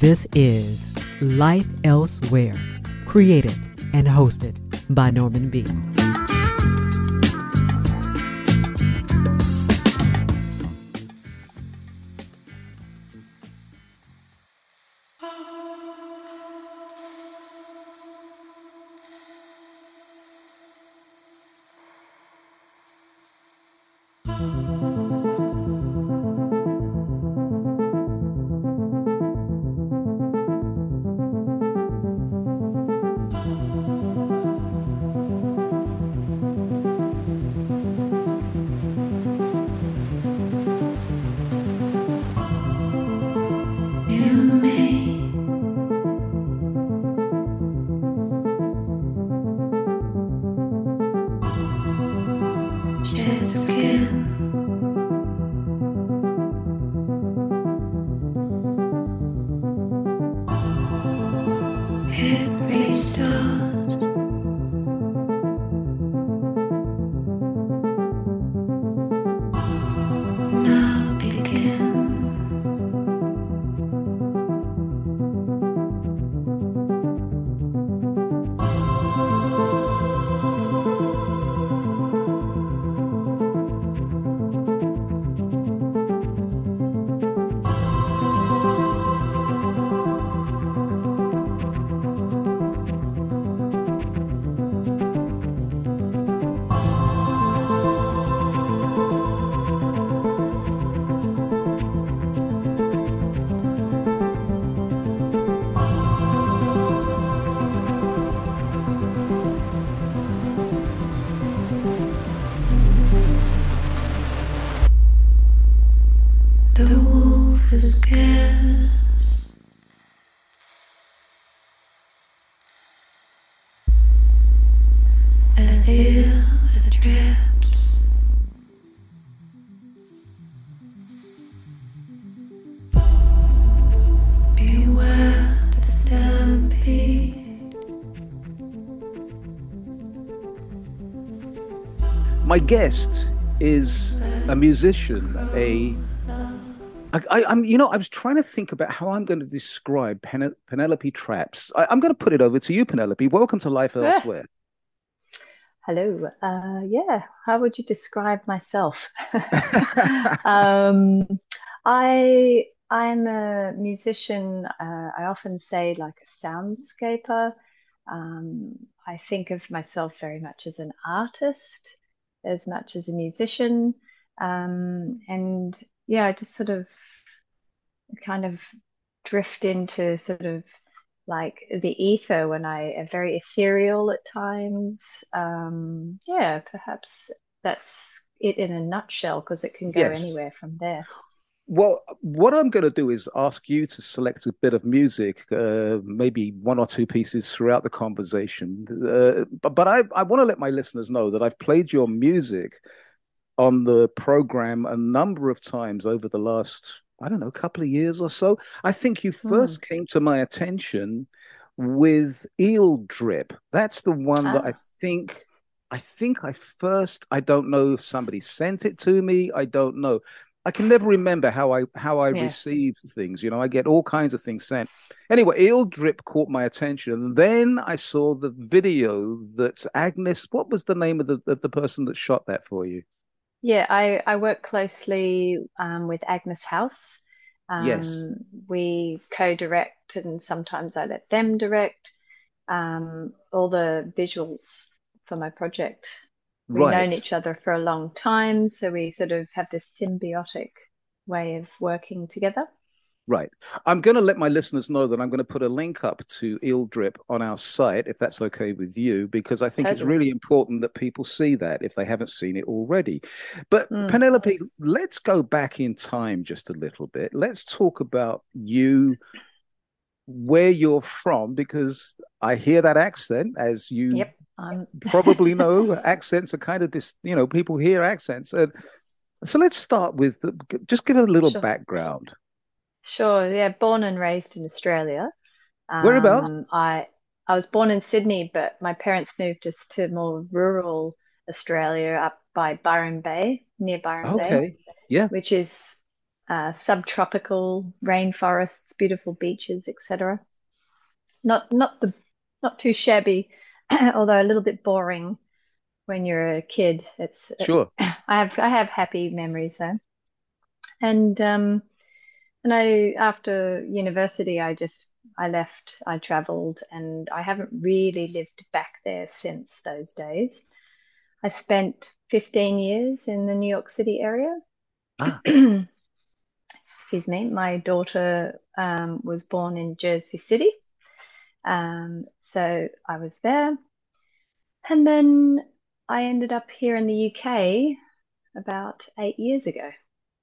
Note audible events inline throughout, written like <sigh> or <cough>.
This is Life Elsewhere, created and hosted by Norman B. guest is a musician, a I, am you know, I was trying to think about how I'm going to describe Pen- Penelope Trappes. I, am going to put it over to you, Penelope. Welcome to Life Elsewhere. Hello. Uh, yeah, how would you describe myself? <laughs> um, I I'm a musician. Uh, I often say like a soundscaper. Um, I think of myself very much as an artist as much as a musician. Um, and yeah, I just sort of kind of drift into sort of like the ether when I am very ethereal at times. Um, yeah, perhaps that's it in a nutshell because it can go yes. anywhere from there. Well, what I'm going to do is ask you to select a bit of music, uh, maybe one or two pieces throughout the conversation. Uh, but but I, I want to let my listeners know that I've played your music on the program a number of times over the last, I don't know, couple of years or so. I think you hmm. first came to my attention with Eel Drip. That's the one that I ah. think I think I first, I don't know if somebody sent it to me. I don't know. I can never remember how I how I yeah. receive things. You know, I get all kinds of things sent. Anyway, Eel Drip caught my attention, and then I saw the video that Agnes. What was the name of the of the person that shot that for you? Yeah, I I work closely um, with Agnes House. Um, yes, we co-direct, and sometimes I let them direct um, all the visuals for my project. We've right. known each other for a long time, so we sort of have this symbiotic way of working together. Right. I'm going to let my listeners know that I'm going to put a link up to Eel Drip on our site, if that's okay with you, because I think totally. it's really important that people see that if they haven't seen it already. But mm. Penelope, let's go back in time just a little bit. Let's talk about you, where you're from, because I hear that accent as you yep. <laughs> probably know accents are kind of this, you know, people hear accents. And so let's start with the, just give a little sure. background. Sure. Yeah. Born and raised in Australia. Um, Whereabouts? I, I was born in Sydney, but my parents moved us to more rural Australia up by Byron Bay, near Byron okay. Bay. Yeah. Which is uh, subtropical rainforests, beautiful beaches, etc. Not not the not too shabby, <clears throat> although a little bit boring when you're a kid. It's sure. <clears throat> I have I have happy memories there, and um, and I after university I just I left. I travelled, and I haven't really lived back there since those days. I spent 15 years in the New York City area. Ah. <clears throat> Excuse me. My daughter um, was born in Jersey City. Um, so I was there. And then I ended up here in the UK about eight years ago.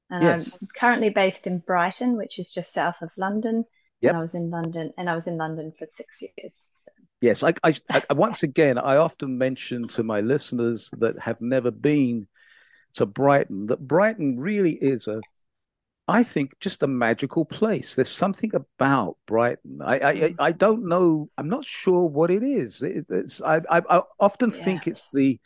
And yes. I'm currently based in Brighton, which is just south of London. Yep. And I was in London and I was in London for six years. So. Yes, I, I, I, once again, I often mention to my listeners that have never been to Brighton that Brighton really is a, I think, just a magical place. There's something about Brighton. I, I, mm. I don't know. I'm not sure what it is. It, it's I, I, I often yeah. think it's the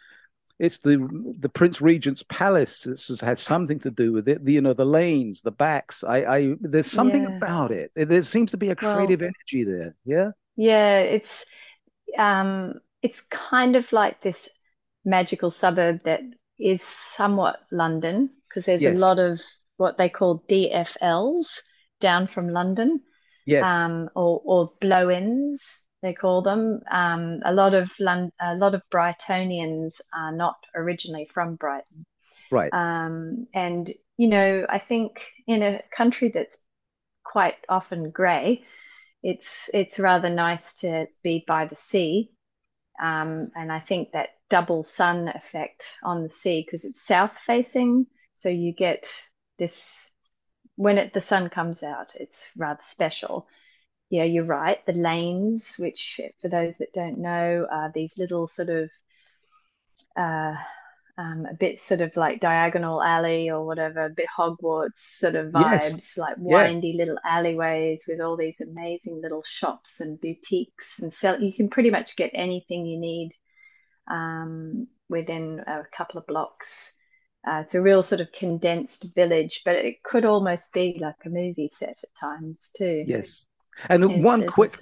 it's the the Prince Regent's Palace. This has, has something to do with it. The, you know, the lanes, the backs. I, I there's something yeah. about it. There seems to be a creative well, energy there. Yeah. Yeah, it's um, it's kind of like this magical suburb that is somewhat London because there's yes. a lot of what they call DFLs down from London. Yes. Um, or, or blow-ins they call them. Um, a lot of Lon- a lot of Brightonians are not originally from Brighton. Right. Um, and you know, I think in a country that's quite often grey, it's it's rather nice to be by the sea, um, and I think that double sun effect on the sea because it's south facing, so you get this when it, the sun comes out. It's rather special. Yeah, you're right. The lanes, which for those that don't know, are these little sort of uh, um, a bit sort of like diagonal alley or whatever, a bit Hogwarts sort of vibes, yes. like windy yeah. little alleyways with all these amazing little shops and boutiques and sell. You can pretty much get anything you need um, within a couple of blocks. Uh, it's a real sort of condensed village, but it could almost be like a movie set at times too. Yes, and it's, one quick,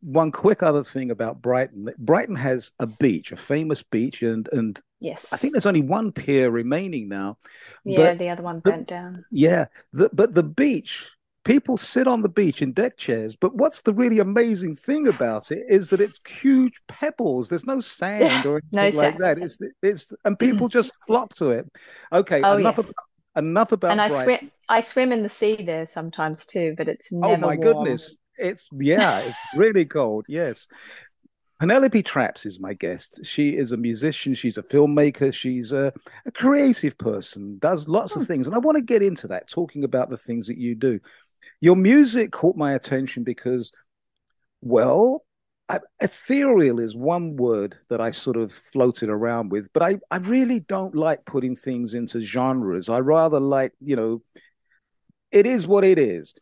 one quick other thing about Brighton: Brighton has a beach, a famous beach, and and yes, I think there's only one pier remaining now. Yeah, the other one burnt down. Yeah, the, but the beach, people sit on the beach in deck chairs. But what's the really amazing thing about it is that it's huge pebbles. There's no sand or anything no like that. It's it's and people just <laughs> flock to it. Okay, oh, enough yes. about enough about. And I Brighton. swim. I swim in the sea there sometimes too, but it's never. Oh my warm. goodness! It's yeah, it's really cold. Yes. Penelope Trappes is my guest. She is a musician, she's a filmmaker, she's a, a creative person, does lots of hmm. things. And I want to get into that, talking about the things that you do. Your music caught my attention because, well, I, ethereal is one word that I sort of floated around with, but I, I really don't like putting things into genres. I rather like, you know, it is what it is.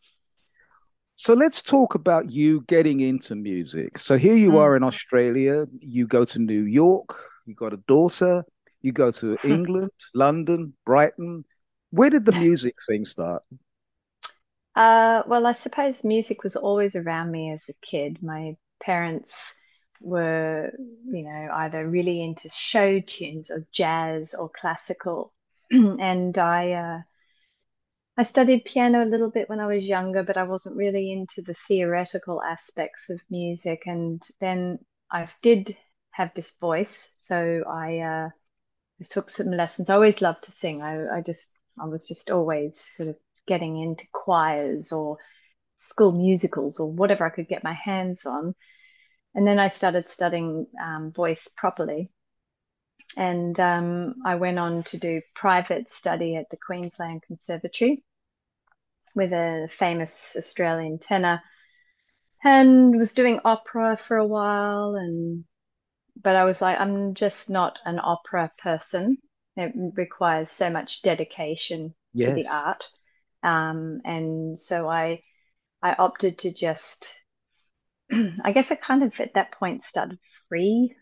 So let's talk about you getting into music. So here you mm. are in Australia, you go to New York, you got a daughter, you go to <laughs> England, London, Brighton. Where did the music thing start? Uh, well, I suppose music was always around me as a kid. My parents were, you know, either really into show tunes or jazz or classical. <clears throat> and I uh, I studied piano a little bit when I was younger, but I wasn't really into the theoretical aspects of music. And then I did have this voice, so I uh, took some lessons. I always loved to sing. I, I just I was just always sort of getting into choirs or school musicals or whatever I could get my hands on. And then I started studying um, voice properly. And um, I went on to do private study at the Queensland Conservatory with a famous Australian tenor and was doing opera for a while and but I was like I'm just not an opera person it requires so much dedication yes. to the art um, and so I I opted to just <clears throat> I guess I kind of at that point started free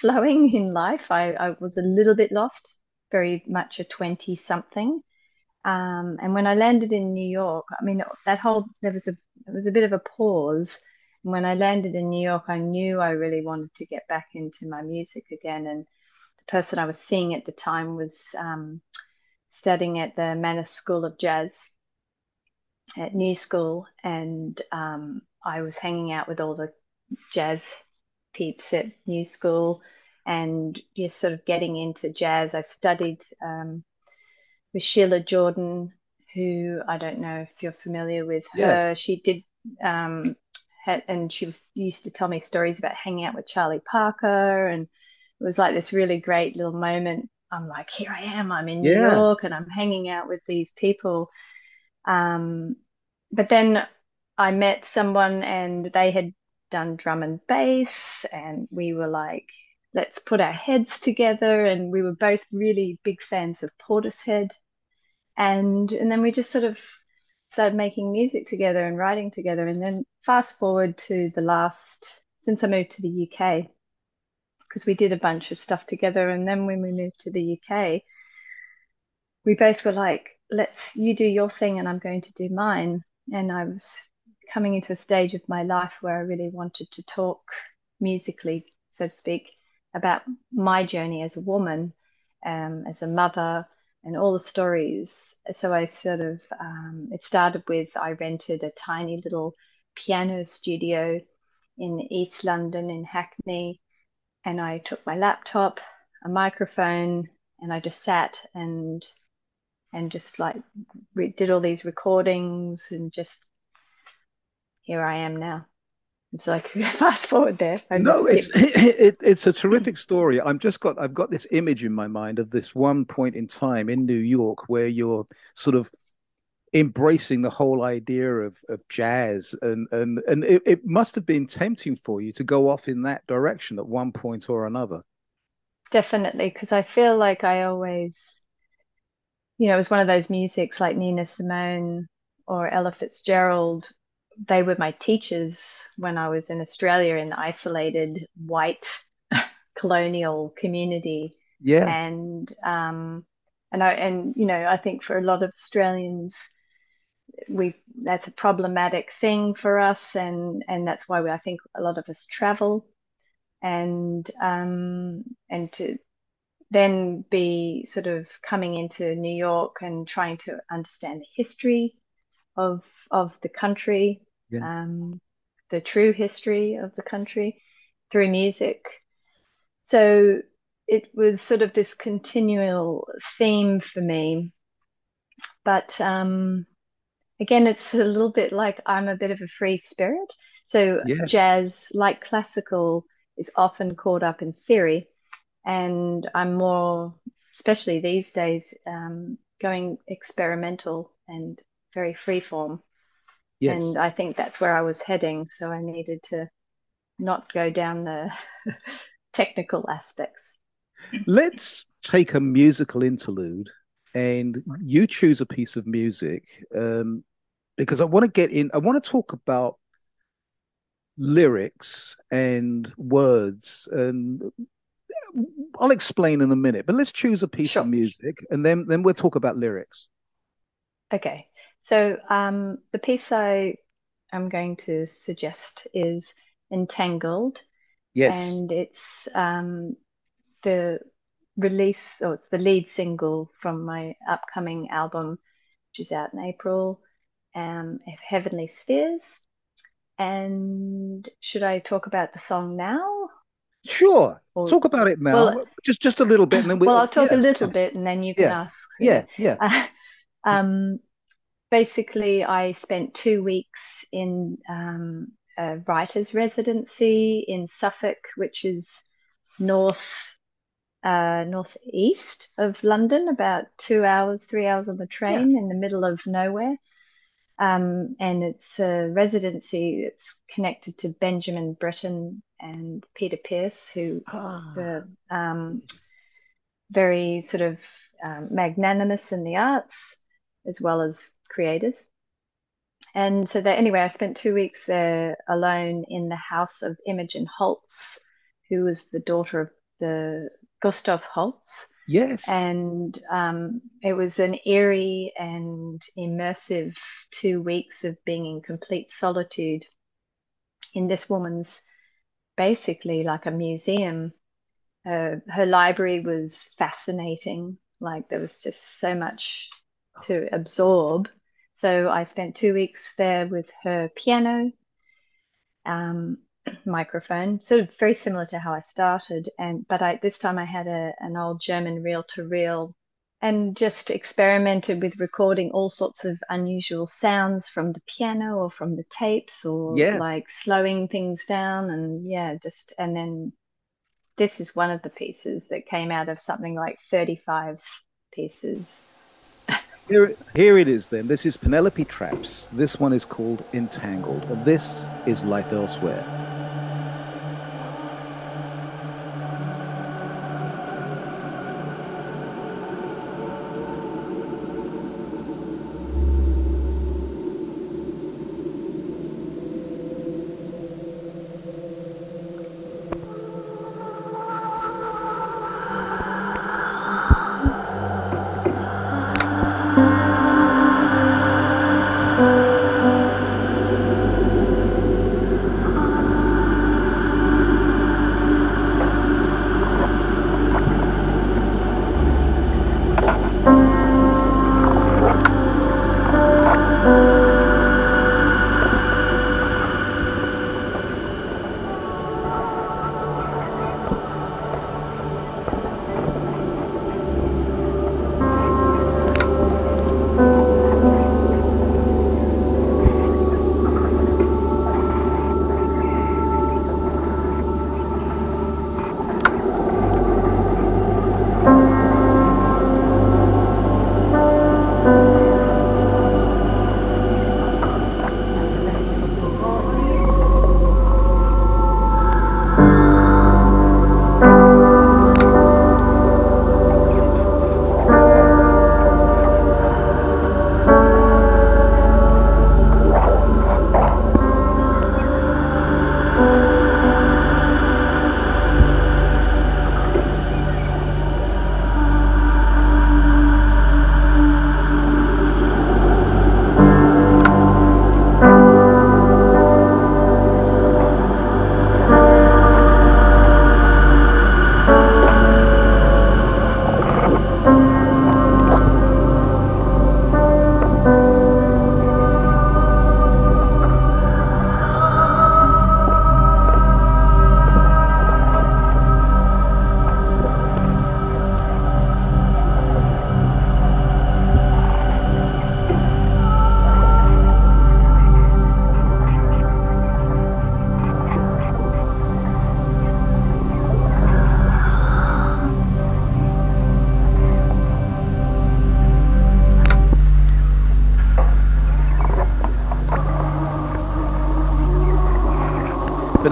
flowing <laughs> in life. I, I was a little bit lost, very much a 20 something. Um, and when I landed in New York, I mean, that whole there was a it was a bit of a pause. And when I landed in New York, I knew I really wanted to get back into my music again. And the person I was seeing at the time was um, studying at the Mannes School of Jazz at New School, and um, I was hanging out with all the jazz peeps at New School and just sort of getting into jazz. I studied um, with Sheila Jordan, who I don't know if you're familiar with her. Yeah. She did, um, had, and she was used to tell me stories about hanging out with Charlie Parker, and it was like this really great little moment. I'm like, here I am. I'm in yeah. New York, and I'm hanging out with these people. Um, but then I met someone, and they had done drum and bass, and we were like, let's put our heads together. And we were both really big fans of Portishead. And and then we just sort of started making music together and writing together. And then fast forward to the last since i moved to the uk because we did a bunch of stuff together. And then when we moved to the uk we both were like let's you do your thing and i'm going to do mine and i was coming into a stage of my life where i really wanted to talk musically so to speak about my journey as a woman um, as a mother and all the stories. So I sort of, um, it started with I rented a tiny little piano studio in East London in Hackney, and I took my laptop, a microphone, and I just sat and and just like re- did all these recordings and just here I am now. It's <laughs> like fast forward there. I no, it's <laughs> it, it's a terrific story. I'm just got I've got this image in my mind of this one point in time in New York where you're sort of embracing the whole idea of of jazz and and and it, it must have been tempting for you to go off in that direction at one point or another. Definitely, because I feel like I always, you know, it was one of those musics like Nina Simone or Ella Fitzgerald they were my teachers when I was in Australia in the isolated white <laughs> colonial community. Yeah. And um and I and you know, I think for a lot of Australians we that's a problematic thing for us and and that's why we, I think a lot of us travel and um and to then be sort of coming into New York and trying to understand the history of of the country yeah. um, the true history of the country through music. So it was sort of this continual theme for me. But um, again, it's a little bit like I'm a bit of a free spirit. So yes. jazz, like classical, is often caught up in theory. And I'm more, especially these days, um, going experimental and very free form. Yes. And I think that's where I was heading. So I needed to not go down the <laughs> technical aspects. Let's take a musical interlude and you choose a piece of music um, because I want to get in, I want to talk about lyrics and words and I'll explain in a minute, but let's choose a piece sure. of music and then then we'll talk about lyrics. Okay. So um, the piece I am going to suggest is Entangled. Yes. And it's um, the release, or it's the lead single from my upcoming album, which is out in April, um, Heavenly Spheres. And should I talk about the song now? Sure. Or, talk about it, Mel. Well, just just a little bit, and then we, well, I'll talk yeah. a little bit, and then you can yeah. ask. Yeah, yeah. <laughs> Uh, um, basically, I spent two weeks in um, a writer's residency in Suffolk, which is north uh, northeast of London, about two hours, three hours on the train yeah. in the middle of nowhere. Um, and it's a residency that's connected to Benjamin Britten and Peter Pears, who ah. were um, very sort of um, magnanimous in the arts as well as creators. And so that anyway, I spent two weeks there alone in the house of Imogen Holst, who was the daughter of the Gustav Holst, Yes. And um, it was an eerie and immersive two weeks of being in complete solitude in this woman's basically like a museum. Uh, her library was fascinating. Like there was just so much to absorb. So I spent two weeks there with her piano, um, microphone, sort of very similar to how I started. And but I this time I had a an old German reel to reel and just experimented with recording all sorts of unusual sounds from the piano or from the tapes or Yeah. like slowing things down and yeah just and then this is one of the pieces that came out of something like 35 pieces Here, here it is then. This is Penelope Trappes. This one is called Entangled. And this is Life Elsewhere.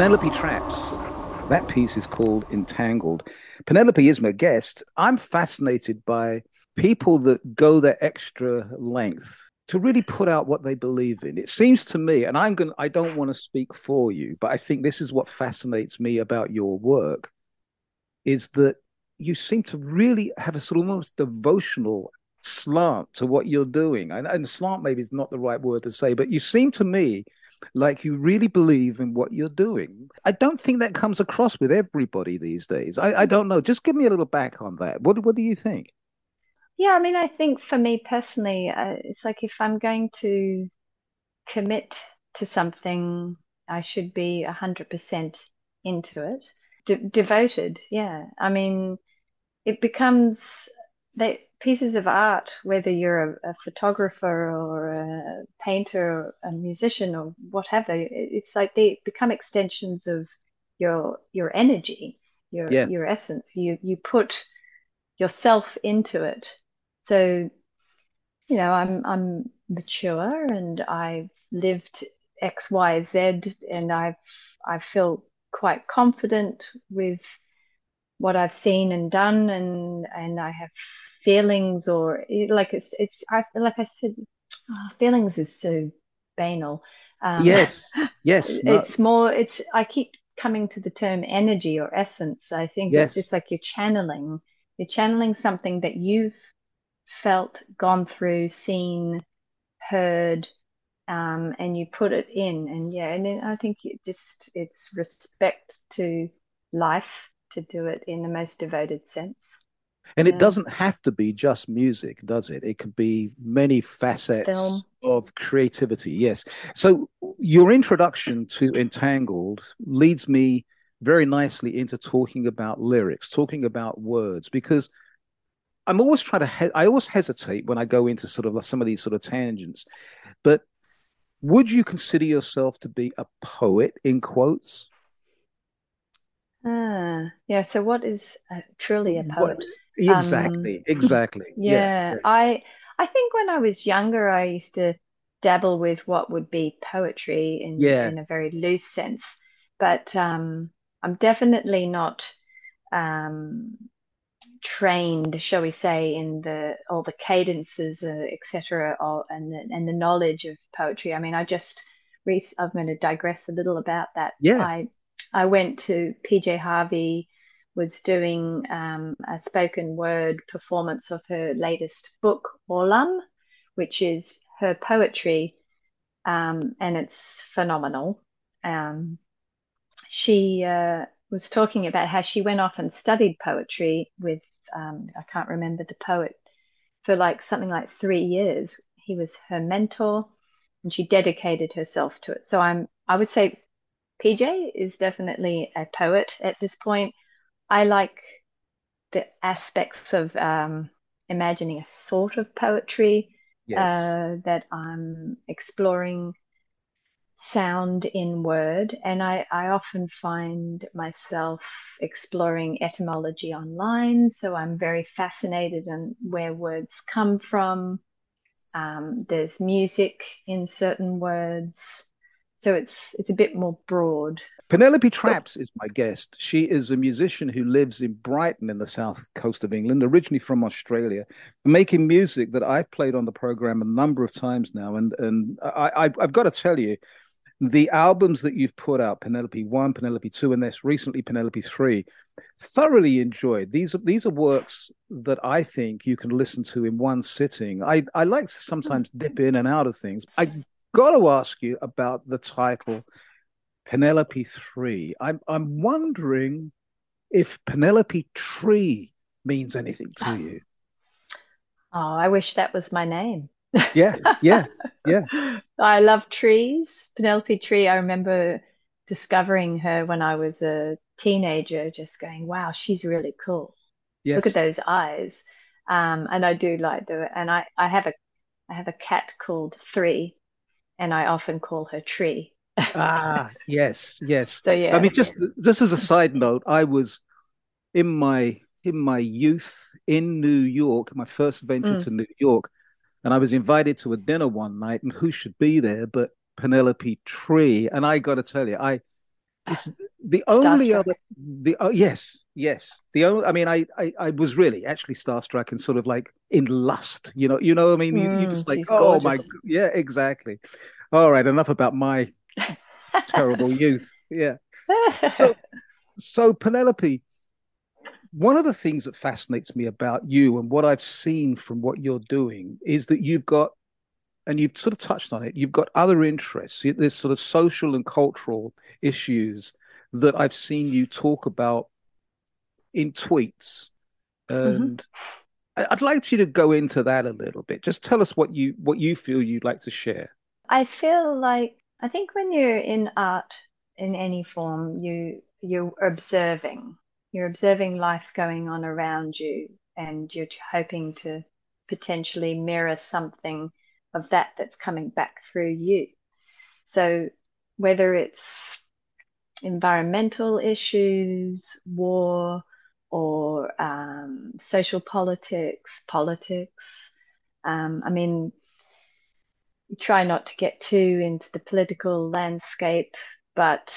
Penelope Trappes. That piece is called Entangled. Penelope is my guest. I'm fascinated by people that go their extra length to really put out what they believe in. It seems to me, and I'm going I don't want to speak for you, but I think this is what fascinates me about your work is that you seem to really have a sort of almost devotional slant to what you're doing. And, and slant maybe is not the right word to say, but you seem to me like you really believe in what you're doing. I don't think that comes across with everybody these days. I, I don't know. Just give me a little back on that. What what do you think? Yeah, I mean, I think for me personally, uh, it's like if I'm going to commit to something, I should be 100% into it, De- devoted. Yeah. I mean, it becomes that pieces of art, whether you're a, a, photographer or a painter or a musician or whatever, it's like they become extensions of your your energy, your Yeah. your essence. You you put yourself into it. So, you know, I'm I'm mature and I've lived X, Y, Z, and I've I feel quite confident with what I've seen and done, and and I have feelings or like it's it's I, like I said, oh, feelings is so banal. Um, Yes. <laughs> Yes. No. it's more. It's I keep coming to the term energy or essence. I think Yes. it's just like you're channeling you're channeling something that you've felt, gone through, seen, heard, um, and you put it in. And yeah, and then I think it just it's respect to life to do it in the most devoted sense. And yeah. it doesn't have to be just music, does it? It could be many facets Film. of creativity. Yes. So your introduction to Entangled leads me very nicely into talking about lyrics, talking about words, because I'm always trying to, he- I always hesitate when I go into sort of some of these sort of tangents. But would you consider yourself to be a poet in quotes? Ah, yeah. So what is a, truly a poet? What, exactly, um, exactly. <laughs> Yeah, yeah, I I think when I was younger, I used to dabble with what would be poetry in yeah. in a very loose sense, but um, I'm definitely not um, trained, shall we say, in the all the cadences, uh, etc., and the, and the knowledge of poetry. I mean, I just I'm going to digress a little about that. Yeah. I I went to PJ Harvey, was doing um, a spoken word performance of her latest book, Orlam, which is her poetry, um, and it's phenomenal. Um, she uh, was talking about how she went off and studied poetry with um, I can't remember the poet for like something like three years. He was her mentor, and she dedicated herself to it. So I'm I would say PJ is definitely a poet at this point. I like the aspects of um, imagining a sort of poetry yes. uh, that I'm exploring sound in word. And I, I often find myself exploring etymology online. So I'm very fascinated in where words come from. Um, there's music in certain words. So it's it's a bit more broad. Penelope Trappes is my guest. She is a musician who lives in Brighton in the south coast of England, originally from Australia, making music that I've played on the program a number of times now. And and I, I, have got to tell you, the albums that you've put out, Penelope One, Penelope Two, and this recently Penelope Three, thoroughly enjoyed. These are these are works that I think you can listen to in one sitting. I I like to sometimes dip in and out of things. I got to ask you about the title Penelope Three. I'm I'm wondering if Penelope Tree means anything to you. Oh, I wish that was my name. Yeah, yeah, yeah. <laughs> I love trees. Penelope Tree, I remember discovering her when I was a teenager, just going, wow, she's really cool. Yes. Look at those eyes. Um, and I do like the and I, I have a I have a cat called Three and I often call her Tree. Ah, yes, yes. So yeah. I mean just this is a side note, I was in my in my youth in New York, my first venture mm. to New York, and I was invited to a dinner one night, and who should be there but Penelope Tree? And I got to tell you, I it's the only starstruck. other the oh yes yes the only I mean I, I I was really actually starstruck and sort of like in lust you know you know I mean mm, you, you just like oh gorgeous. my yeah exactly all right enough about my terrible youth yeah so, <laughs> so Penelope one of the things that fascinates me about you and what I've seen from what you're doing is that you've got, and you've sort of touched on it, you've got other interests. There's sort of social and cultural issues that I've seen you talk about in tweets. Mm-hmm. And mm-hmm. I'd like you to go into that a little bit. Just tell us what you what you feel you'd like to share. I feel like I think when you're in art in any form, you you're observing you're observing life going on around you and you're hoping to potentially mirror something of that that's coming back through you. So, whether it's environmental issues, war, or um, social politics, politics, um, I mean, try not to get too into the political landscape, but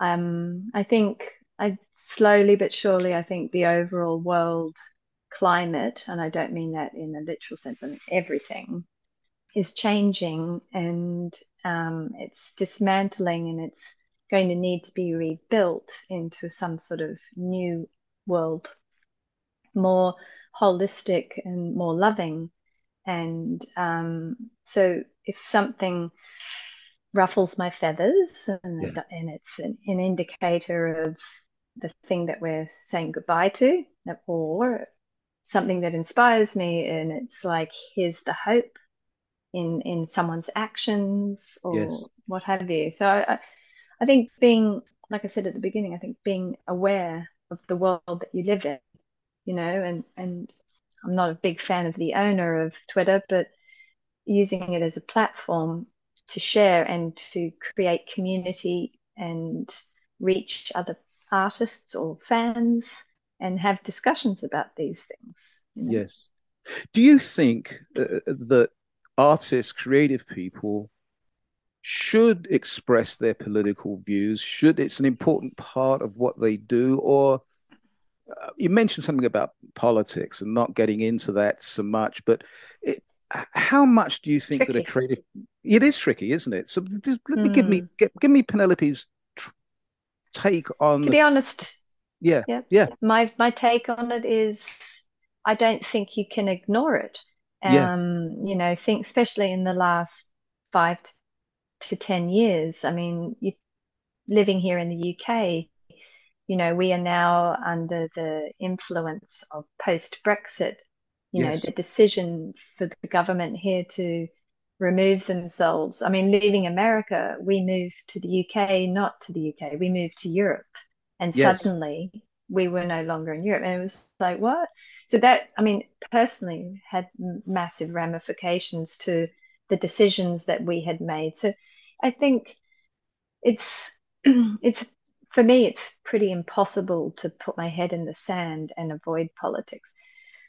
um, I think I slowly but surely, I think the overall world climate, and I don't mean that in a literal sense, I mean everything is changing and um, it's dismantling and it's going to need to be rebuilt into some sort of new world more holistic and more loving. And um, so if something ruffles my feathers and, yeah. and it's an, an, indicator of the thing that we're saying goodbye to or something that inspires me and it's like here's the hope in in someone's actions or yes. what have you so I, I think being like i said at the beginning i think being aware of the world that you live in you know and and i'm not a big fan of the owner of twitter but using it as a platform to share and to create community and reach other artists or fans and have discussions about these things. You know? Yes. Do you think uh, that artists, creative people, should express their political views? Should it's an important part of what they do, or you mentioned something about politics and not getting into that so much, but it, how much do you think tricky. that a creative? It is tricky, isn't it? So just, let me mm. give me hmm. give, give me Penelope's tr- take on. To be honest, yeah, yeah, yeah. My my take on it is, I don't think you can ignore it. Um, yeah. you know, think especially in the last five to ten years. I mean, you living here in the UK, you know, we are now under the influence of post Brexit. You yes. know, the decision for the government here to remove themselves. I mean, leaving America, we moved to the UK, not to the UK, we moved to Europe and yes. suddenly we were no longer in Europe. And it was like, what? So that, I mean, personally had massive ramifications to the decisions that we had made. So I think it's, <clears throat> it's, for me, it's pretty impossible to put my head in the sand and avoid politics.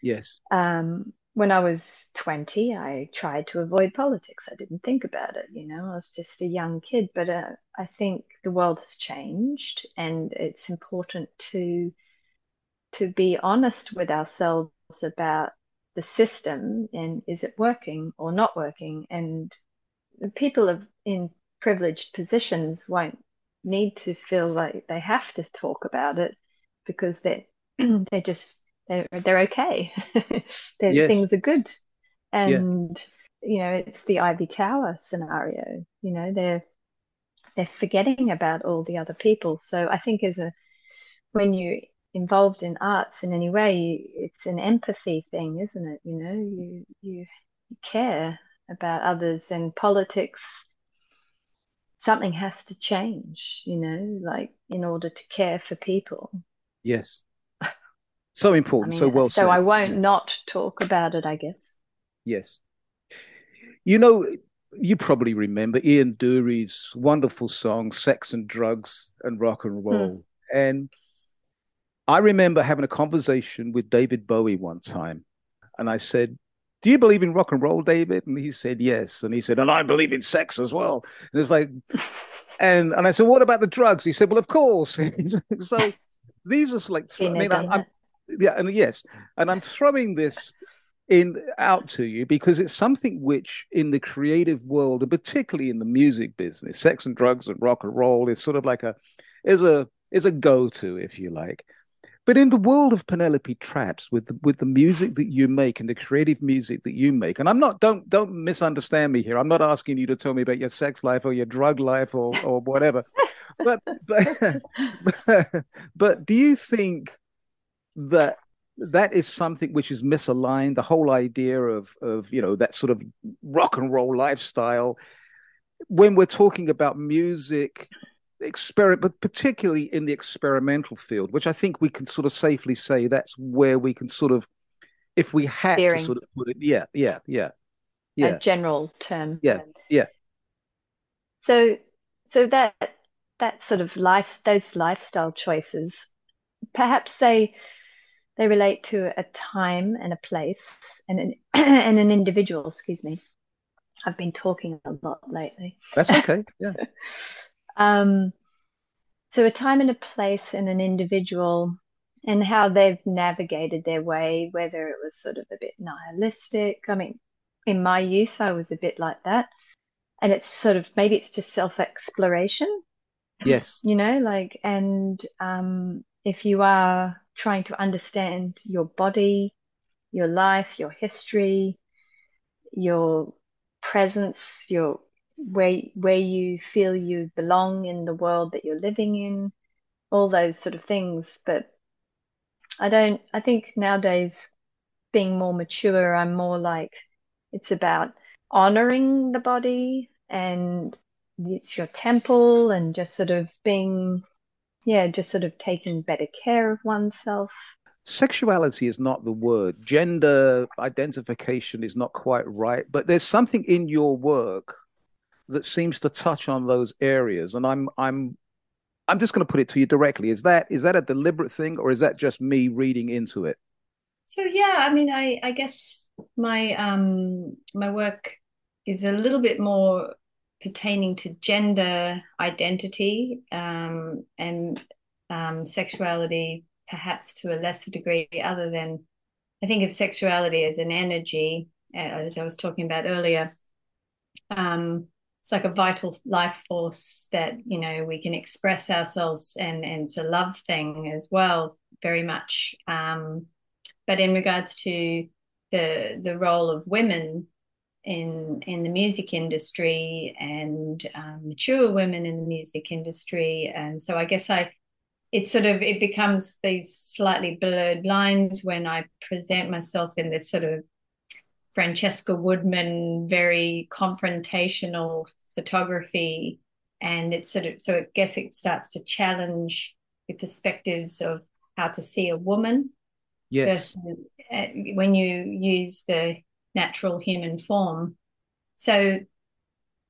Yes. Um, when I was 20, I tried to avoid politics. I didn't think about it, you know, I was just a young kid. But uh, I think the world has changed and it's important to to be honest with ourselves about the system and is it working or not working and people of, in privileged positions won't need to feel like they have to talk about it because they <clears throat> they just they're they're okay. <laughs> yes. Things are good, and yeah. you know it's the Ivy Tower scenario. You know they're they're forgetting about all the other people. So I think as a when you're involved in arts in any way, it's an empathy thing, isn't it? You know, you you care about others and politics something has to change you know like in order to care for people yes so important, I mean, so well so said. I won't yeah. not talk about it, I guess. Yes. You know, you probably remember Ian Dury's wonderful song, Sex and Drugs and Rock and Roll. Hmm. And I remember having a conversation with David Bowie one time. And I said, Do you believe in rock and roll, David? And he said, Yes. And he said, And I believe in sex as well. And it's like, and and I said, What about the drugs? He said, Well, of course. <laughs> so these are like, I mean, I, I'm, yeah, and yes, and I'm throwing this in out to you because it's something which in the creative world and particularly in the music business sex and drugs and rock and roll is sort of like a is a is a go-to if you like but in the world of penelope trappes with the, with the music that you make and the creative music that you make and i'm not don't don't misunderstand me here. I'm not asking you to tell me about your sex life or your drug life or or whatever. <laughs> But but but, <laughs> but do you think that that is something which is misaligned the whole idea of of you know that sort of rock and roll lifestyle? When we're talking about music experiment but particularly in the experimental field which i think we can sort of safely say that's where we can sort of if we had to sort of put it yeah yeah yeah yeah a general term yeah yeah so so that that sort of life those lifestyle choices perhaps they they relate to a time and a place and an, <clears throat> and an individual, excuse me. I've been talking a lot lately. That's okay. Yeah. <laughs> um, so a time and a place and an individual and how they've navigated their way, whether it was sort of a bit nihilistic. I mean, in my youth, I was a bit like that. And it's sort of maybe it's just self exploration. Yes. You know, like, and um, if you are trying to understand your body, your life, your history, your presence, your where where you feel you belong in the world that you're living in, all those sort of things. But I don't I think nowadays being more mature, I'm more like it's about honoring the body and it's your temple and just sort of being yeah, just sort of taking better care of oneself. Sexuality is not the word. Gender identification is not quite right, but there's something in your work that seems to touch on those areas. And I'm I'm I'm just going to put it to you directly. Is that is that a deliberate thing, or is that just me reading into it? So yeah, I mean, I I guess my um my work is a little bit more pertaining to gender identity um, and um, sexuality, perhaps to a lesser degree, other than I think of sexuality as an energy, uh, as I was talking about earlier. Um, it's like a vital life force that you know we can express ourselves, and and it's a love thing as well, very much. Um, but in regards to the the role of women in in the music industry and um, mature women in the music industry and so i guess i it sort of it becomes these slightly blurred lines when i present myself in this sort of francesca woodman very confrontational photography and it's sort of so i guess it starts to challenge the perspectives of how to see a woman yes versus, uh, when you use the natural human form. So,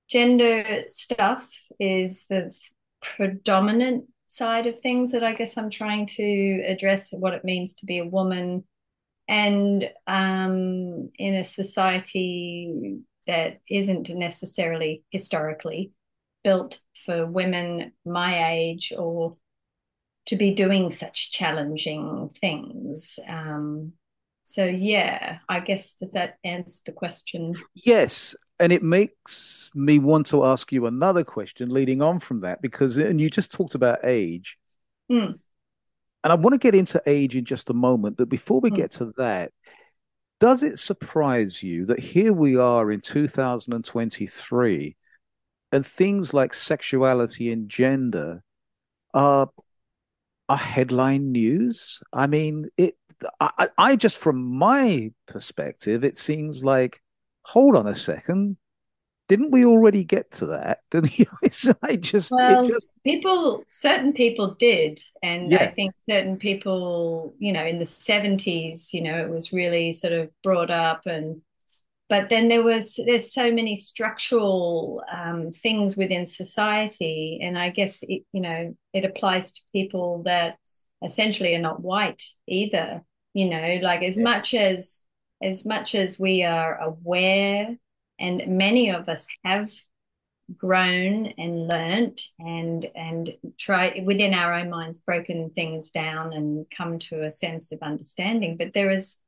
gender stuff is the predominant side of things that I guess I'm trying to address what it means to be a woman. And um, in a society that isn't necessarily historically built for women my age or to be doing such challenging things. Um, so yeah, I guess does that answer the question? Yes, and it makes me want to ask you another question leading on from that because and you just talked about age. Mm. And I want to get into age in just a moment, but before we mm. get to that, does it surprise you that here we are in 2023 and things like sexuality and gender are are headline news? I mean, it I, I just from my perspective, it seems like, hold on a second, didn't we already get to that? <laughs> Didn't you? I just, well, just... people, certain people did, and yeah. I think certain people, you know, in the seventies, you know, it was really sort of brought up, and but then there was there's so many structural um, things within society, and I guess it, you know, it applies to people that essentially are not white either you know like as yes. much as as much as we are aware and many of us have grown and learnt and and try within our own minds broken things down and come to a sense of understanding. But there is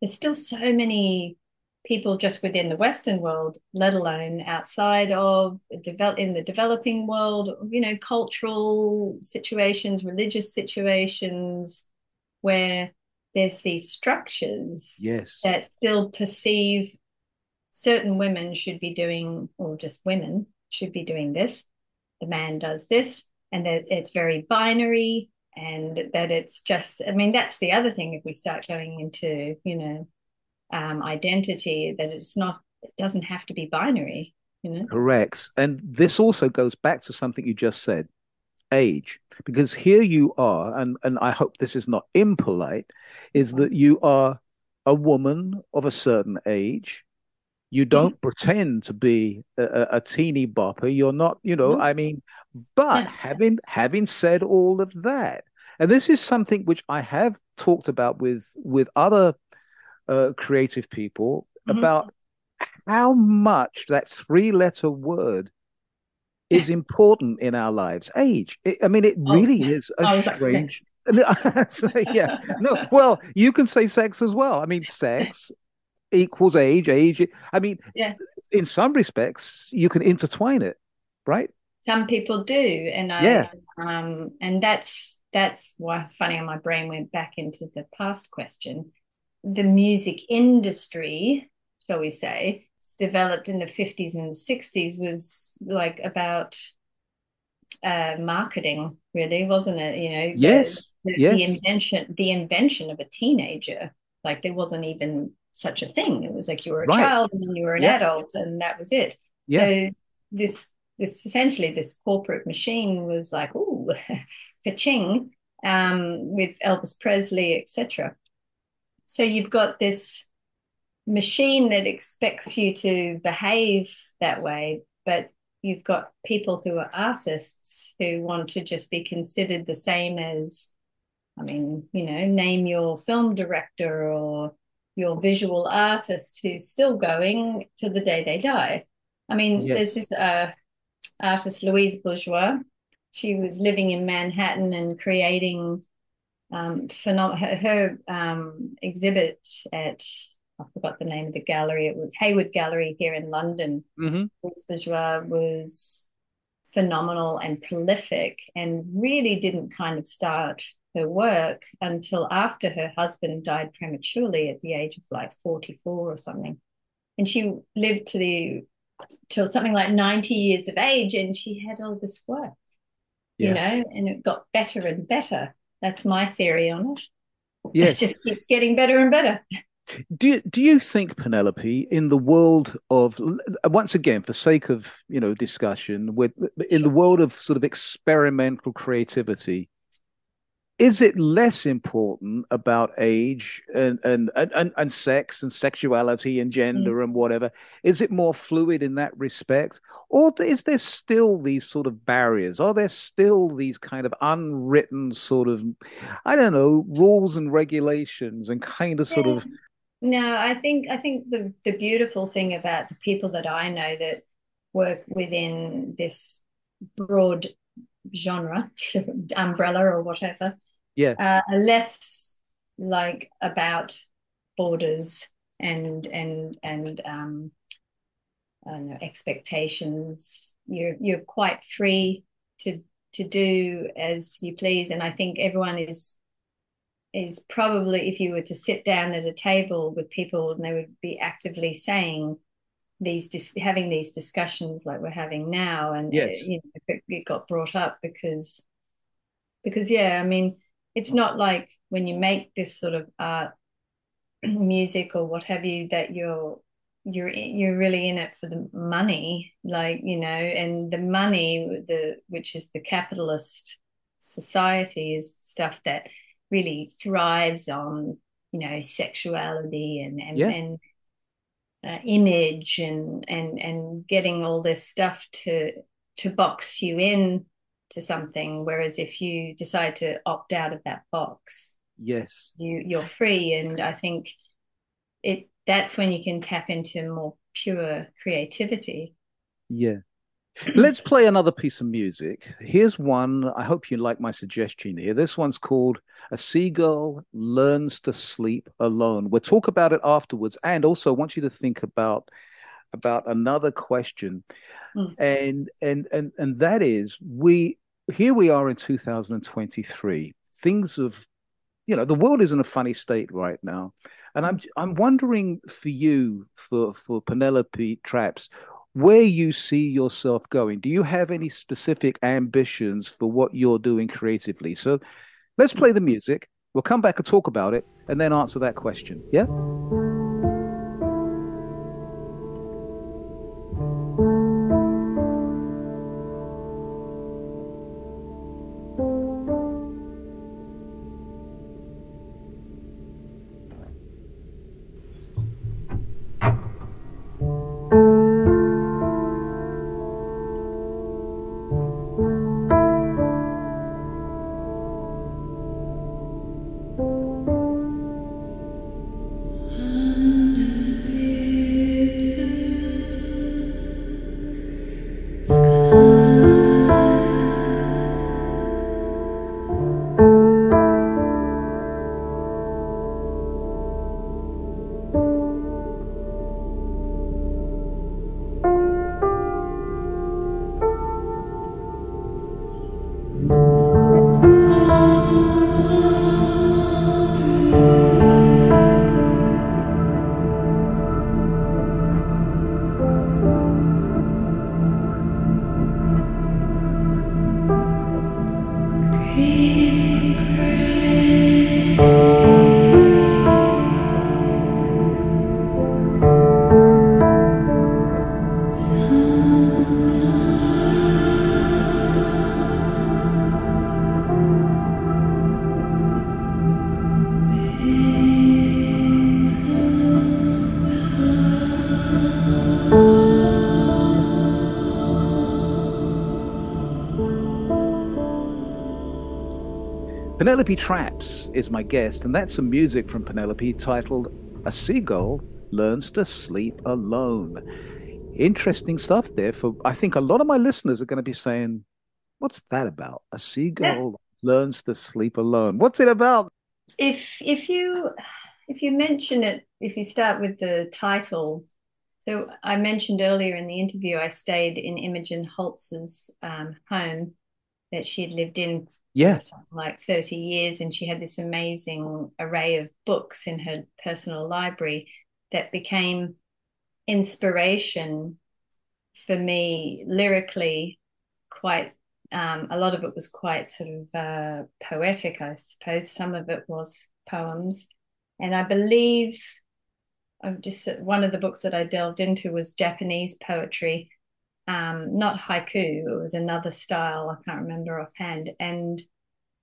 there's still so many people just within the western world let alone outside of develop in the developing world you know cultural situations religious situations where there's these structures yes. that still perceive certain women should be doing or just women should be doing this. The man does this and that it's very binary and that it's just i mean that's the other thing if we start going into you know um, identity that it's not it doesn't have to be binary you know? Correct. And this also goes back to something you just said age. Because here you are and and i hope this is not impolite is that you are a woman of a certain age you mm-hmm. don't mm-hmm. pretend to be a, a, teeny bopper you're not you know mm-hmm. i mean but having having said all of that and this is something which i have talked about with with other uh, creative people mm-hmm. about how much that three letter word is important in our lives. Age. It, I mean, it oh, really oh, is a strange. <laughs> yeah. No. Well, you can say sex as well. I mean, sex equals age. Age. I mean, yeah. In some respects, you can intertwine it, right? Some people do, and I. Yeah. Um, and that's that's why it's funny. My brain went back into the past question. The music industry, shall we say, developed in the 50s and 60s was like about uh, marketing, really, wasn't it? You know, yes, the, the, yes. the invention, the invention of a teenager. Like there wasn't even such a thing. It was like you were a right. child and then you were an yeah. adult, and that was it. Yeah. So this this essentially this corporate machine was like, oh, <laughs> ka-ching, um, with Elvis Presley, etc. So you've got this machine that expects you to behave that way, but you've got people who are artists who want to just be considered the same as, I mean, you know, name your film director or your visual artist who's still going to the day they die. I mean, yes. there's this uh, artist, Louise Bourgeois. She was living in Manhattan and creating um, phenom- her, her um, exhibit at I forgot the name of the gallery. It was Hayward Gallery here in London. Mm-hmm. Bourgeois was phenomenal and prolific and really didn't kind of start her work until after her husband died prematurely at the age of like 44 or something. And she lived to the till something like 90 years of age and she had all this work, yeah. you know, and it got better and better. That's my theory on it. Yes. It just keeps getting better and better. Do you, do you think Penelope in the world of once again for sake of you know discussion with in the world of sort of experimental creativity is it less important about age and and and, and sex and sexuality and gender mm. and whatever is it more fluid in that respect or is there still these sort of barriers are there still these kind of unwritten sort of i don't know rules and regulations and kind of sort yeah. of no, I think I think the the beautiful thing about the people that I know that work within this broad genre <laughs> umbrella or whatever, yeah, uh, less like about borders and and and um, I don't know expectations. You're you're quite free to to do as you please, and I think everyone is is probably if you were to sit down at a table with people and they would be actively saying these dis- having these discussions like we're having now and uh, yes. it, you know, it, it got brought up because because yeah i mean it's not like when you make this sort of art <clears throat> music or what have you that you're you're you're really in it for the money like you know and the money the which is the capitalist society is stuff that really thrives on you know sexuality and and, yeah. and uh, image and and and getting all this stuff to to box you in to something whereas if you decide to opt out of that box yes. you you're free. And i think it that's when you can tap into more pure creativity. Yeah Let's play another piece of music. Here's one. I hope you like my suggestion here. This one's called A Seagull Learns to Sleep Alone. We'll talk about it afterwards. And also I want you to think about about another question. Mm. And and and and that is we here we are in 2023. Things have you know, the world is in a funny state right now. And I'm I'm wondering for you, for for Penelope Trappes, where you see yourself going. Do you have any specific ambitions for what you're doing creatively? So let's play the music. We'll come back and talk about it and then answer that question. Yeah? Penelope Trappes is my guest, and that's some music from Penelope titled A Seagull Learns to Sleep Alone. Interesting stuff there. For I think a lot of my listeners are going to be saying, What's that about? A seagull yeah. learns to sleep alone. What's it about? If if you if you mention it, if you start with the title, so I mentioned earlier in the interview, I stayed in Imogen Holst's um, home that she had lived in yeah. like 30 years. And she had this amazing array of books in her personal library that became inspiration for me lyrically quite um, a lot of it was quite sort of uh, poetic i suppose some of it was poems and i believe i'm just one of the books that i delved into was japanese poetry um, not haiku it was another style i can't remember offhand. And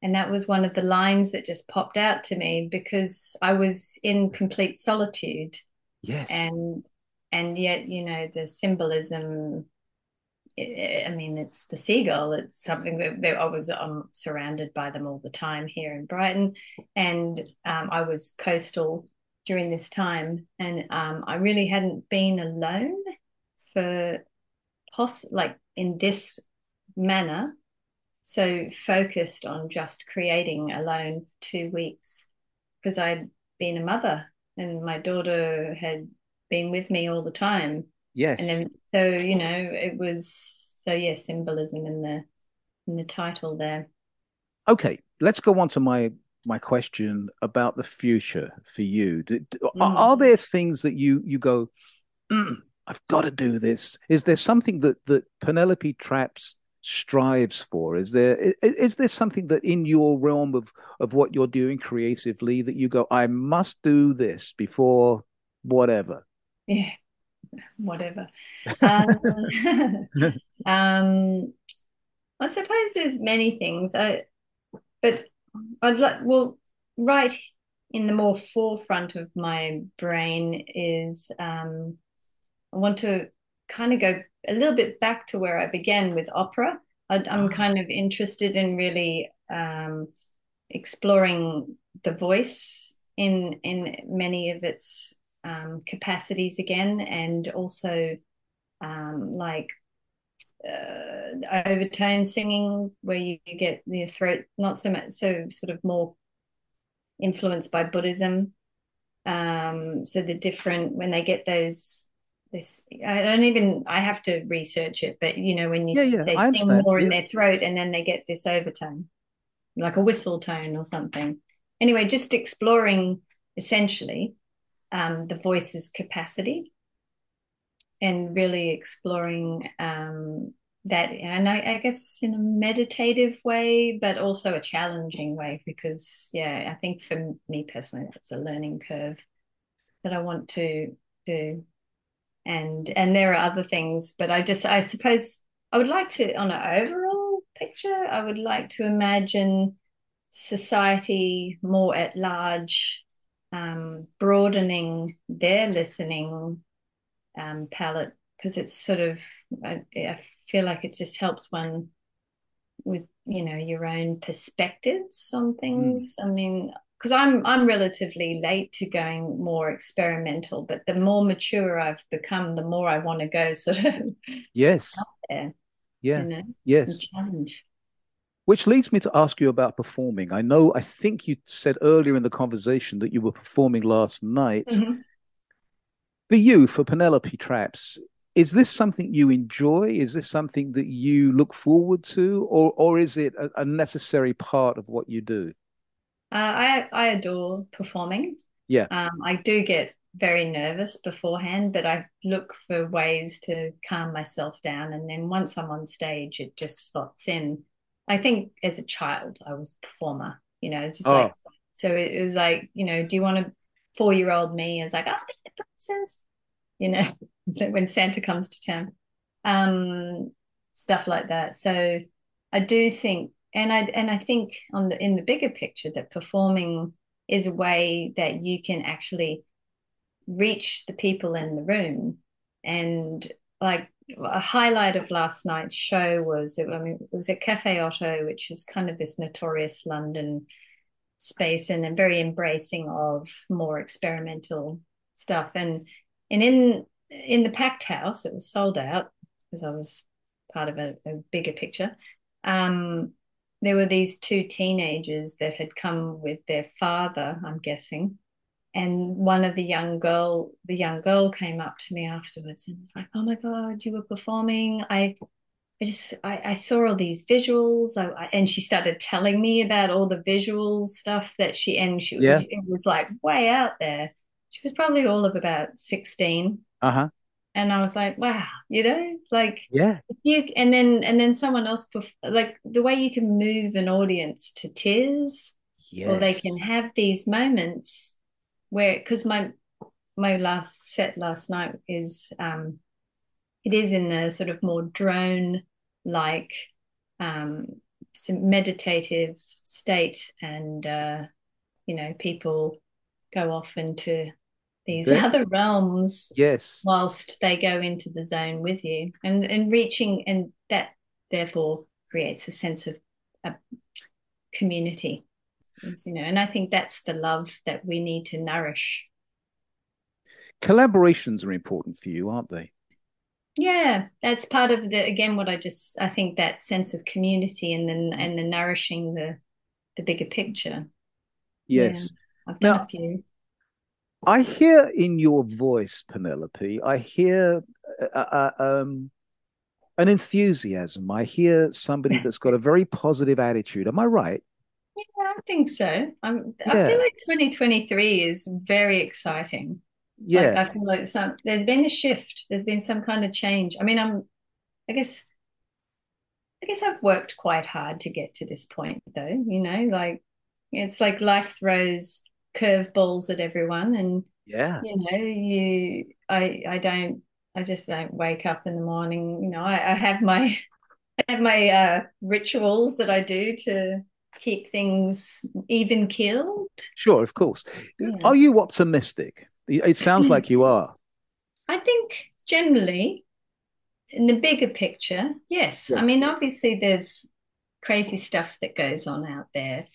and that was one of the lines that just popped out to me because i was in complete solitude. Yes. And and yet you know the symbolism i mean it's the seagull it's something that, i was um, surrounded by them all the time here in brighton. And um, i was coastal during this time. And um, i really hadn't been alone for pos like in this manner so focused on just creating alone two weeks because i'd been a mother and my daughter had been with me all the time. Yes. and then so you know it was so yeah symbolism in the in the title there. Okay let's go on to my my question about the future for you. Mm. are, there things that you you go mm, <clears throat> I've got to do this. Is there something that that Penelope Trappes strives for? Is there is, is there something that in your realm of of what you're doing creatively that you go, I must do this before whatever? Yeah, whatever. Um, <laughs> um, I suppose there's many things. I, but I'd like well, right in the more forefront of my brain is um, I want to kind of go a little bit back to where I began with opera. I, am ah. kind of interested in really um, exploring the voice in in many of its um, capacities again, and also um, like uh, overtone singing, where you, you get the throat not so much so sort of more influenced by Buddhism. Um, so the different when they get those this I don't even I have to research it, but you know when you yeah, yeah, they I sing more yeah. in their throat and then they get this overtone, like a whistle tone or something. Anyway, just exploring essentially um, the voice's capacity and really exploring um, that, and I, I guess in a meditative way, but also a challenging way because yeah, I think for me personally, that's a learning curve that I want to do and and there are other things but i just i suppose i would like to on an overall picture i would like to imagine society more at large um, broadening their listening um, palette because it's sort of I, I feel like it just helps one with you know your own perspectives on things mm. i mean because I'm I'm relatively late to going more experimental, but the more mature I've become, the more I want to go <laughs> sort of yes, there, yeah, you know, yes, challenge. Which leads me to ask you about performing. I know, I think you said earlier in the conversation that you were performing last night. Mm-hmm. For you, for Penelope Trappes, is this something you enjoy? Is this something that you look forward to, or or is it a, a necessary part of what you do? Uh, I I adore performing. Yeah. Um, I do get very nervous beforehand, but I look for ways to calm myself down. And then once I'm on stage, it just slots in. I think as a child, I was a performer, you know, just oh. like, so it was like, you know, do you want a four year old me is like, I'll be the princess, you know, <laughs> when Santa comes to town, um, stuff like that. So I do think and I and I think on the in the bigger picture that performing is a way that you can actually reach the people in the room and like a highlight of last night's show was I mean it was at Cafe Oto which is kind of this notorious London space and very embracing of more experimental stuff. And and in in the packed house, it was sold out because I was part of a, a bigger picture. Um, there were these two teenagers that had come with their father, I'm guessing, and one of the young girl the young girl came up to me afterwards and was like oh my god you were performing. I i just i, I saw all these visuals. I, I, and she started telling me about all the visual stuff that she and she yeah. it was like way out there. She was probably all of about 16 uh-huh and i was like wow you know like yeah you and then and then someone else like the way you can move an audience to tears yes. or they can have these moments where because my my last set last night is um it is in the sort of more drone like um meditative state and uh you know people go off into these other realms yes. whilst they go into the zone with you. And and reaching and that therefore creates a sense of a community. You know and i think that's the love that we need to nourish. Collaborations are important for you aren't they? Yeah that's part of the again what i just i think that sense of community and then and the nourishing the the bigger picture. Yes. Yeah, i've done now, a few i hear in your voice penelope i hear uh, uh, um, an enthusiasm i hear somebody that's got a very positive attitude am i right yeah, I think so. I'm, yeah. I feel like 2023 is very exciting. Yeah. Like, I feel like some, there's been a shift. There's been some kind of change. I mean, I'm, I guess, I guess I've worked quite hard to get to this point, though. You know, like it's like life throws curveballs at everyone, and yeah, you know, you, I, I don't, I just don't wake up in the morning. You know, I, I have my, I have my uh, rituals that I do to keep things even killed? Sure, of course. Yeah. Are you optimistic? It sounds like you are. I think generally, in the bigger picture, yes. yes. I mean, obviously, there's crazy stuff that goes on out there,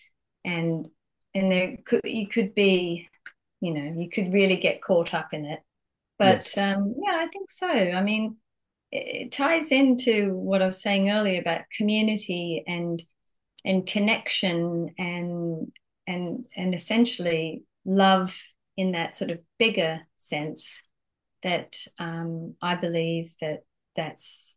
and and there could you could be, you know, you could really get caught up in it. But yes. um, yeah, I think so. I mean, it ties into what I was saying earlier about community and and connection and and and essentially love in that sort of bigger sense that um, I believe that that's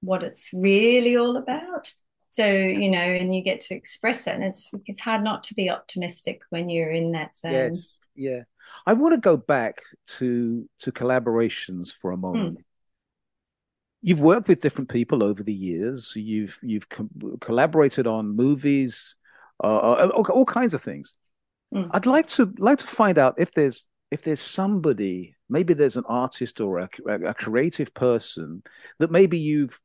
what it's really all about. So you know, and you get to express it, and it's it's hard not to be optimistic when you're in that zone. Yes, yeah. I want to go back to to collaborations for a moment. Hmm you've worked with different people over the years. You've you've co- collaborated on movies, uh, uh, all, all, kinds of things. Mm. I'd like to like to find out if there's if there's somebody, maybe there's an artist or a, a creative person that maybe you've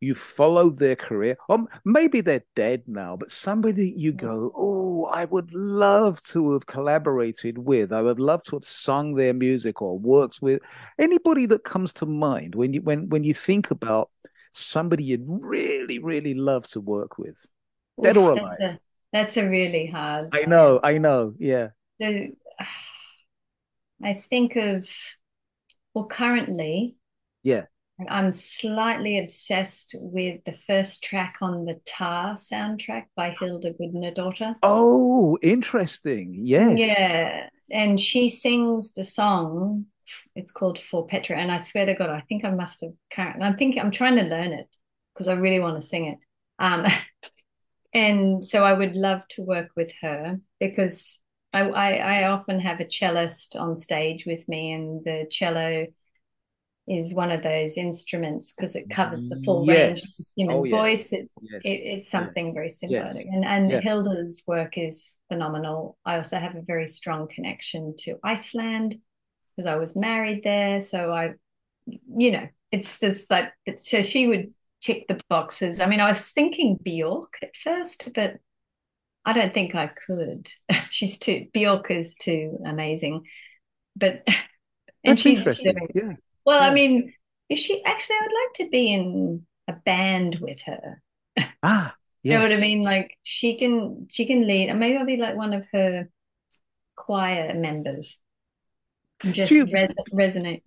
you followed their career, or maybe they're dead now, but somebody you hmm. go, oh, I would love to have collaborated with. I would love to have sung their music or worked with anybody that comes to mind when you when when you think about somebody you'd really really love to work with, dead or alive. That's a, that's a really hard. I know, I know, yeah. So, I think of well, currently, yeah I'm slightly obsessed with the first track on the Tar soundtrack by Hilda Gudnadottir. Oh, interesting. Yes. Yeah. And she sings the song. It's called For Petra. And I swear to God, I think I must have. I'm thinking, I'm trying to learn it because I really want to sing it. Um, <laughs> and so I would love to work with her because I, I, I often have a cellist on stage with me, and the cello is one of those instruments because it covers the full yes. range of human oh, voice. It, yes. it, it's something yeah. very similar. Yes. And, and yeah. Hilda's work is phenomenal. I also have a very strong connection to Iceland because I was married there. So I, you know, it's just like, so she would tick the boxes. I mean, I was thinking Bjork at first, but I don't think I could. <laughs> She's too, Bjork is too amazing. But, <laughs> and That's she's, yeah well, yeah. I mean, if she actually, I would like to be in a band with her. Ah, Yes. <laughs> You know what I mean? Like she can she can lead, and maybe I'll be like one of her choir members. Just you, res- resonate.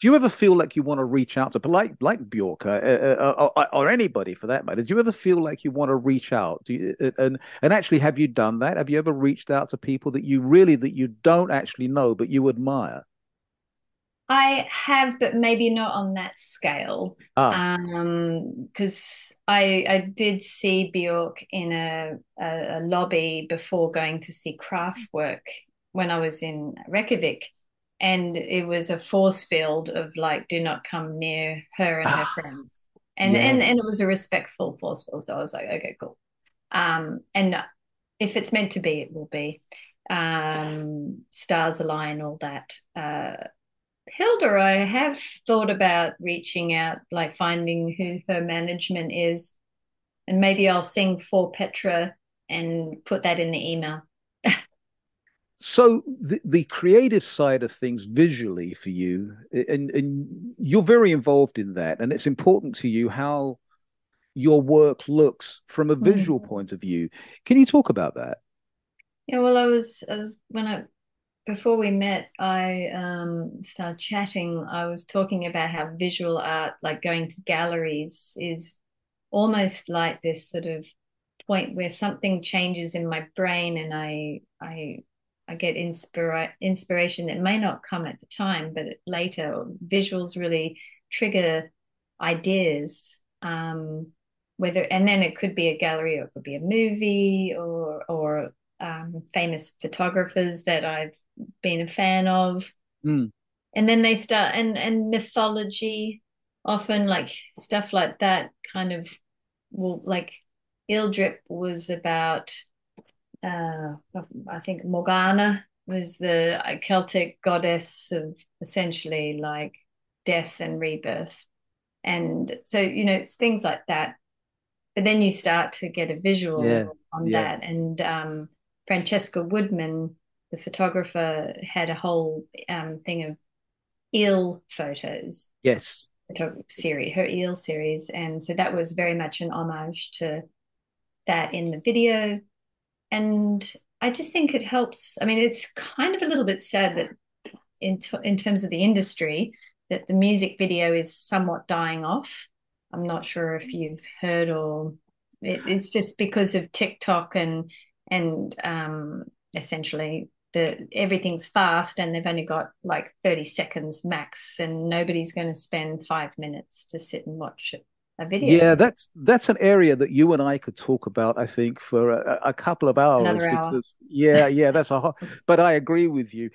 Do you ever feel like you want to reach out to, like like Bjork uh, uh, uh, or anybody for that matter? Do you ever feel like you want to reach out? Do you, uh, and and actually, have you done that? Have you ever reached out to people that you really that you don't actually know but you admire? I have, but maybe not on that scale. Ah. Um, because I I did see Bjork in a, a, a lobby before going to see Kraftwerk when I was in Reykjavik, and it was a force field of like, do not come near her and her friends, and yes. and and it was a respectful force field. So I was like, okay, cool. Um, and if it's meant to be, it will be. Um, stars align, all that. Uh Hilda, I have thought about reaching out, like finding who her management is, and maybe I'll sing for Petra and put that in the email. so the, the creative side of things visually for you, and, and you're very involved in that, and it's important to you how your work looks from a visual mm. point of view. Can you talk about that? Yeah, well, I was, I was when I before we met, I um, started chatting. I was talking about how visual art, like going to galleries, is almost like this sort of point where something changes in my brain, and I I I get inspira- inspiration that may not come at the time, but later visuals really trigger ideas. Um, whether and then it could be a gallery or it could be a movie or or um, famous photographers that I've been a fan of. Mm. And then they start and and mythology, often like stuff like that, kind of well, like Eel Drip was about uh, I think Morgana was the Celtic goddess of essentially like death and rebirth. And so, you know, things like that. But then you start to get a visual yeah, on yeah. that. And um, Francesca Woodman the photographer had a whole um, thing of eel photos. Yes. Series, her eel series, and so that was very much an homage to that in the video. And I just think it helps. I mean, it's kind of a little bit sad that in t- in terms of the industry that the music video is somewhat dying off. I'm not sure if you've heard or it, it's just because of TikTok and and um, essentially the everything's fast and they've only got like 30 seconds max and nobody's going to spend five minutes to sit and watch a video yeah that's that's an area that you and i could talk about i think for a, a couple of hours Another because hour. yeah yeah that's a hot <laughs> but i agree with you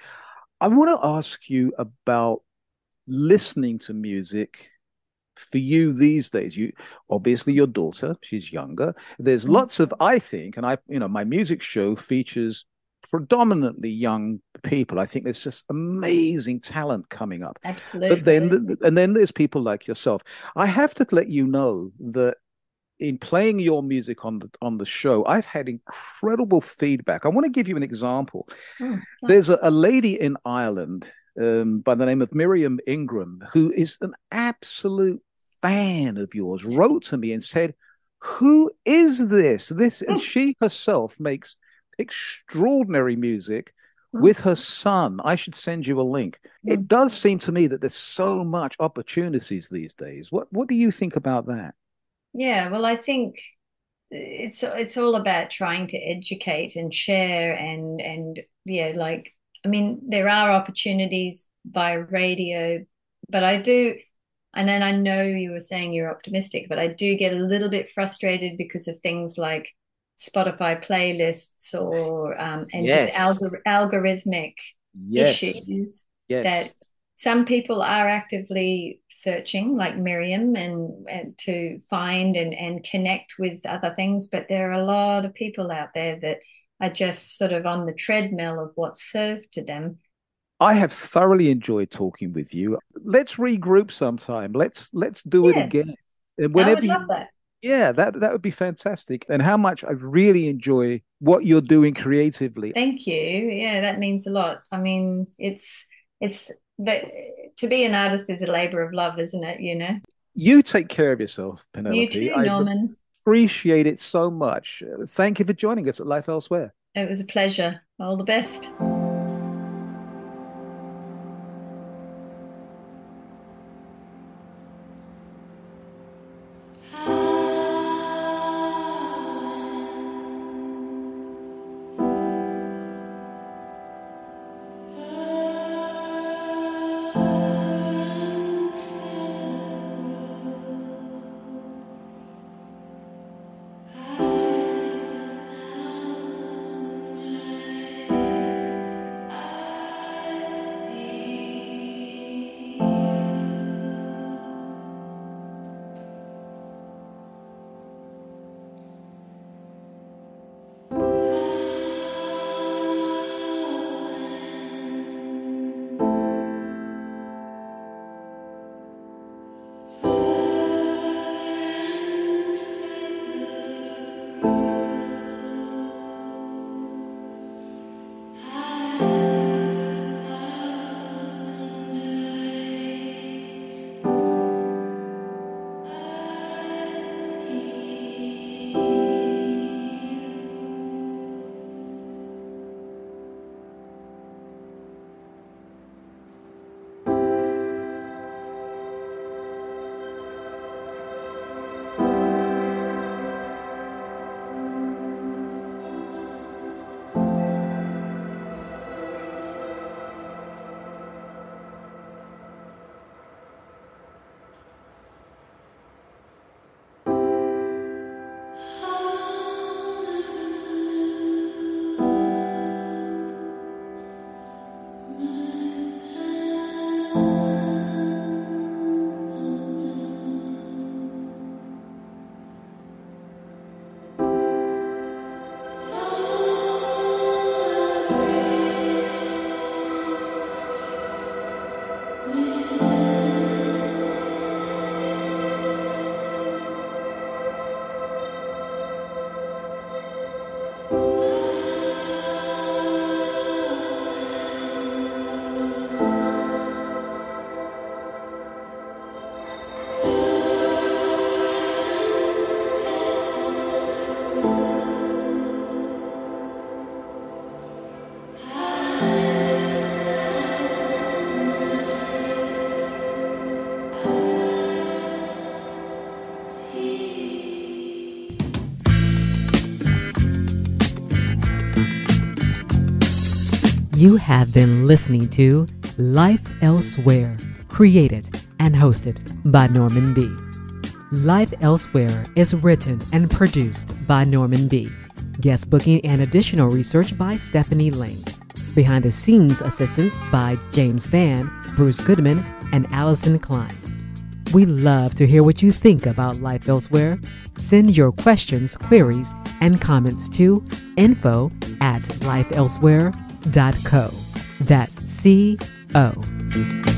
i want to ask you about listening to music for you these days you obviously your daughter she's younger there's mm-hmm. lots of i think and i you know my music show features predominantly young people. I think there's just amazing talent coming up. Absolutely. But then, and then there's people like yourself. I have to let you know that in playing your music on the on the show, I've had incredible feedback. I want to give you an example. Oh, There's a, a, lady in Ireland um, by the name of Miriam Ingram who is an absolute fan of yours. Wrote to me and said, "Who is this? This?" And she herself makes extraordinary music mm. with her son. I should send you a link. Mm. It does seem to me that there's so much opportunities these days. What what do you think about that? Yeah, well, I think it's it's all about trying to educate and share and and yeah, like I mean, there are opportunities by radio, but I do and then I know you were saying you're optimistic, but I do get a little bit frustrated because of things like Spotify playlists or um, and yes. just algor- algorithmic yes. issues yes. that some people are actively searching, like Miriam, and, and to find and, and connect with other things. But there are a lot of people out there that are just sort of on the treadmill of what's served to them. I have thoroughly enjoyed talking with you. Let's regroup sometime. Let's let's do yeah. it again. And Whenever I would love you, that. Yeah, that that would be fantastic. And how much I really enjoy what you're doing creatively. Thank you. Yeah, that means a lot. I mean, it's it's but to be an artist is a labor of love, isn't it? You know. You take care of yourself, Penelope. You too, Norman. appreciate it so much. Thank you for joining us at Life Elsewhere. It was a pleasure. All the best. You have been listening to Life Elsewhere, created and hosted by Norman B. Life Elsewhere is written and produced by Norman B. Guest booking and additional research by Stephanie Lane. Behind the scenes assistance by James Van, Bruce Goodman, and Allison Klein. We love to hear what you think about Life Elsewhere. Send your questions, queries, and comments to info at lifeelsewhere.com co. That's C O.